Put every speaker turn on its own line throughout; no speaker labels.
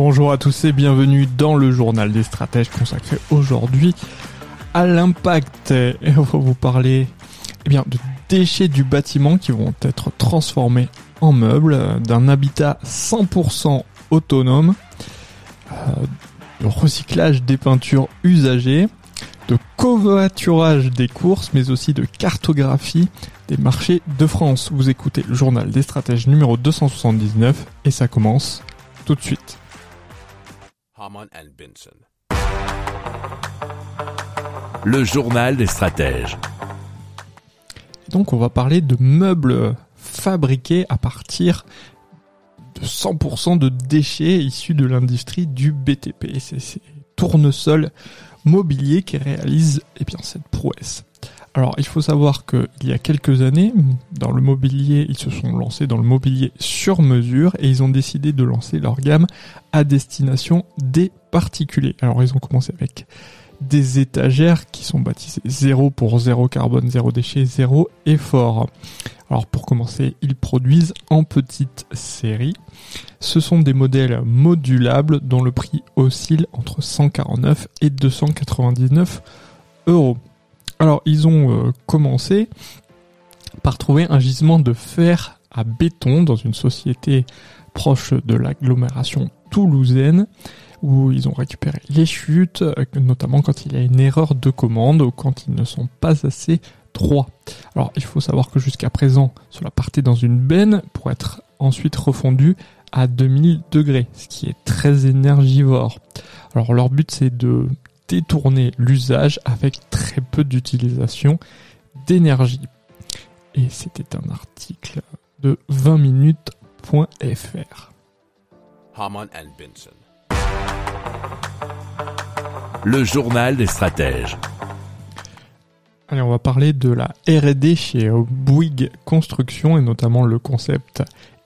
Bonjour à tous et bienvenue dans le journal des stratèges consacré aujourd'hui à l'impact. Et on va vous parler eh bien, de déchets du bâtiment qui vont être transformés en meubles, d'un habitat 100% autonome, euh, de recyclage des peintures usagées, de covoiturage des courses, mais aussi de cartographie des marchés de France. Vous écoutez le journal des stratèges numéro 279 et ça commence tout de suite.
Le journal des stratèges.
Donc on va parler de meubles fabriqués à partir de 100% de déchets issus de l'industrie du BTP. C'est ces tournesols mobiliers qui réalisent eh bien, cette prouesse. Alors il faut savoir qu'il y a quelques années, dans le mobilier, ils se sont lancés dans le mobilier sur mesure et ils ont décidé de lancer leur gamme à destination des particuliers. Alors ils ont commencé avec des étagères qui sont baptisées 0 pour 0 carbone, 0 déchet, 0 effort. Alors pour commencer, ils produisent en petite série. Ce sont des modèles modulables dont le prix oscille entre 149 et 299 euros. Alors ils ont euh, commencé par trouver un gisement de fer à béton dans une société proche de l'agglomération toulousaine où ils ont récupéré les chutes, euh, notamment quand il y a une erreur de commande ou quand ils ne sont pas assez droits. Alors il faut savoir que jusqu'à présent, cela partait dans une benne pour être ensuite refondu à 2000 degrés, ce qui est très énergivore. Alors leur but c'est de détourner l'usage avec très peu d'utilisation d'énergie. Et c'était un article de 20 minutes.fr.
Benson.
Le journal des stratèges.
Allez, on va parler de la R&D chez Bouygues Construction et notamment le concept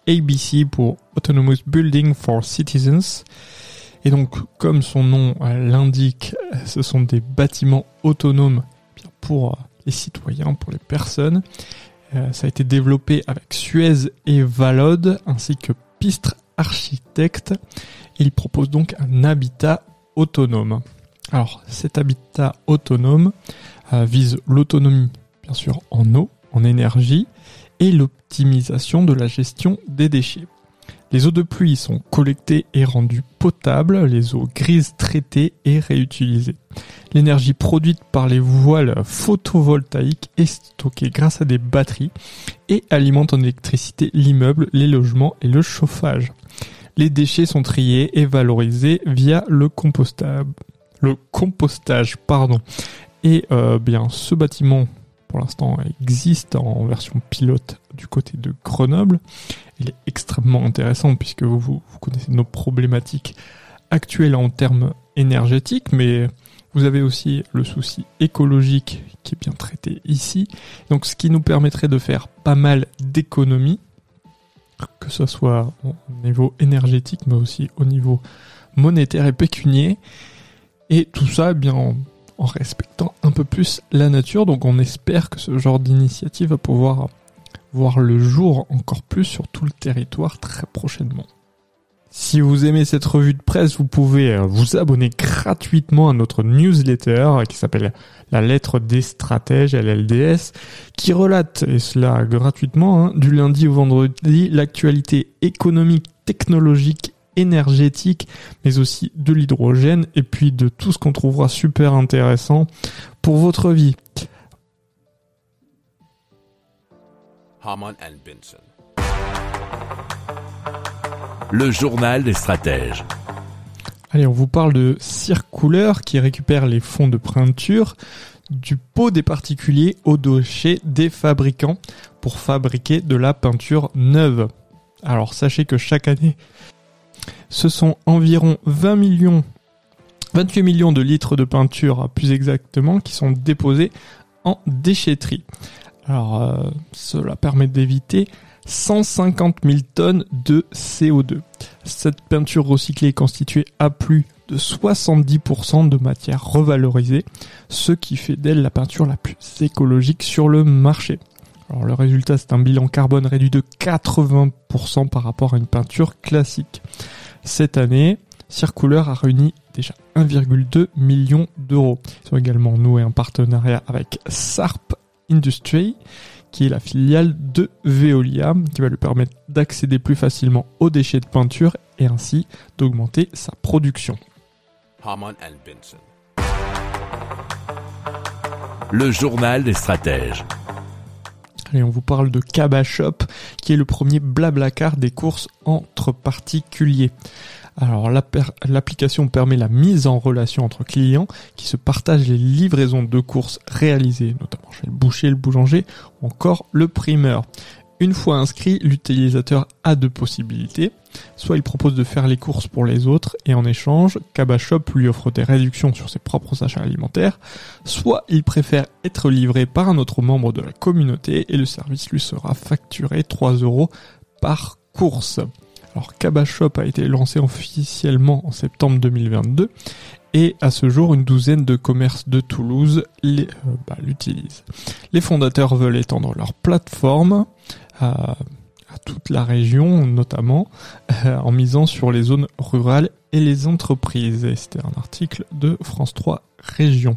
ABC pour Autonomous Building for Citizens. Et donc, comme son nom l'indique, ce sont des bâtiments autonomes pour les citoyens, pour les personnes. Euh, ça a été développé avec Suez et Valode, ainsi que Pistre Architecte. Il propose donc un habitat autonome. Alors, cet habitat autonome euh, vise l'autonomie, bien sûr, en eau, en énergie, et l'optimisation de la gestion des déchets. Les eaux de pluie sont collectées et rendues potables, les eaux grises traitées et réutilisées. L'énergie produite par les voiles photovoltaïques est stockée grâce à des batteries et alimente en électricité l'immeuble, les logements et le chauffage. Les déchets sont triés et valorisés via le compostage. Le compostage, pardon. Et euh, bien, ce bâtiment, pour l'instant, existe en version pilote du côté de Grenoble. Il est extrêmement intéressant puisque vous, connaissez nos problématiques actuelles en termes énergétiques, mais vous avez aussi le souci écologique qui est bien traité ici. Donc, ce qui nous permettrait de faire pas mal d'économies, que ce soit au niveau énergétique, mais aussi au niveau monétaire et pécunier. Et tout ça, eh bien, en, en respectant un peu plus la nature. Donc, on espère que ce genre d'initiative va pouvoir voir le jour encore plus sur tout le territoire très prochainement. Si vous aimez cette revue de presse, vous pouvez euh, vous abonner gratuitement à notre newsletter qui s'appelle La lettre des stratèges, LLDS, qui relate, et cela gratuitement, hein, du lundi au vendredi, l'actualité économique, technologique, énergétique, mais aussi de l'hydrogène, et puis de tout ce qu'on trouvera super intéressant pour votre vie.
And.
Le journal des stratèges.
Allez, on vous parle de Circouleur qui récupère les fonds de peinture du pot des particuliers aux déchets des fabricants pour fabriquer de la peinture neuve. Alors sachez que chaque année, ce sont environ 20 millions, 28 millions de litres de peinture plus exactement, qui sont déposés en déchetterie. Alors euh, cela permet d'éviter 150 000 tonnes de CO2. Cette peinture recyclée est constituée à plus de 70% de matière revalorisée, ce qui fait d'elle la peinture la plus écologique sur le marché. Alors le résultat c'est un bilan carbone réduit de 80% par rapport à une peinture classique. Cette année, Circouleur a réuni déjà 1,2 million d'euros. Ils ont également noué un partenariat avec Sarp Industry, qui est la filiale de Veolia, qui va lui permettre d'accéder plus facilement aux déchets de peinture et ainsi d'augmenter sa production.
Le journal des stratèges.
Et on vous parle de Cabashop, qui est le premier blablacar des courses entre particuliers. Alors l'application permet la mise en relation entre clients qui se partagent les livraisons de courses réalisées, notamment chez le boucher, le boulanger ou encore le primeur. Une fois inscrit, l'utilisateur a deux possibilités. Soit il propose de faire les courses pour les autres et en échange, Cabashop lui offre des réductions sur ses propres achats alimentaires, soit il préfère être livré par un autre membre de la communauté et le service lui sera facturé 3 euros par course. Alors Cabashop a été lancé officiellement en septembre 2022 et à ce jour une douzaine de commerces de Toulouse euh, bah, l'utilisent. Les fondateurs veulent étendre leur plateforme à, toute la région notamment euh, en misant sur les zones rurales et les entreprises. C'était un article de France 3 Région.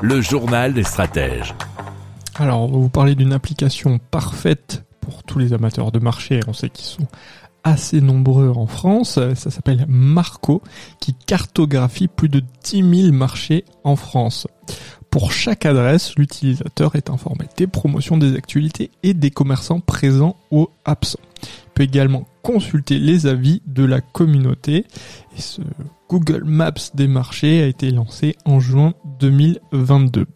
Le journal des stratèges.
Alors, on va vous parler d'une application parfaite pour tous les amateurs de marché. On sait qu'ils sont assez nombreux en France. Ça s'appelle Marco, qui cartographie plus de 10 000 marchés en France. Pour chaque adresse, l'utilisateur est informé des promotions, des actualités et des commerçants présents ou absents. Il peut également consulter les avis de la communauté et ce Google Maps des marchés a été lancé en juin 2022.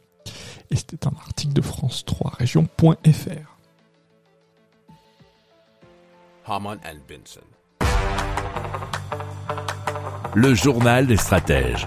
Et c'était un article de France 3 région.fr.
Le journal des stratèges.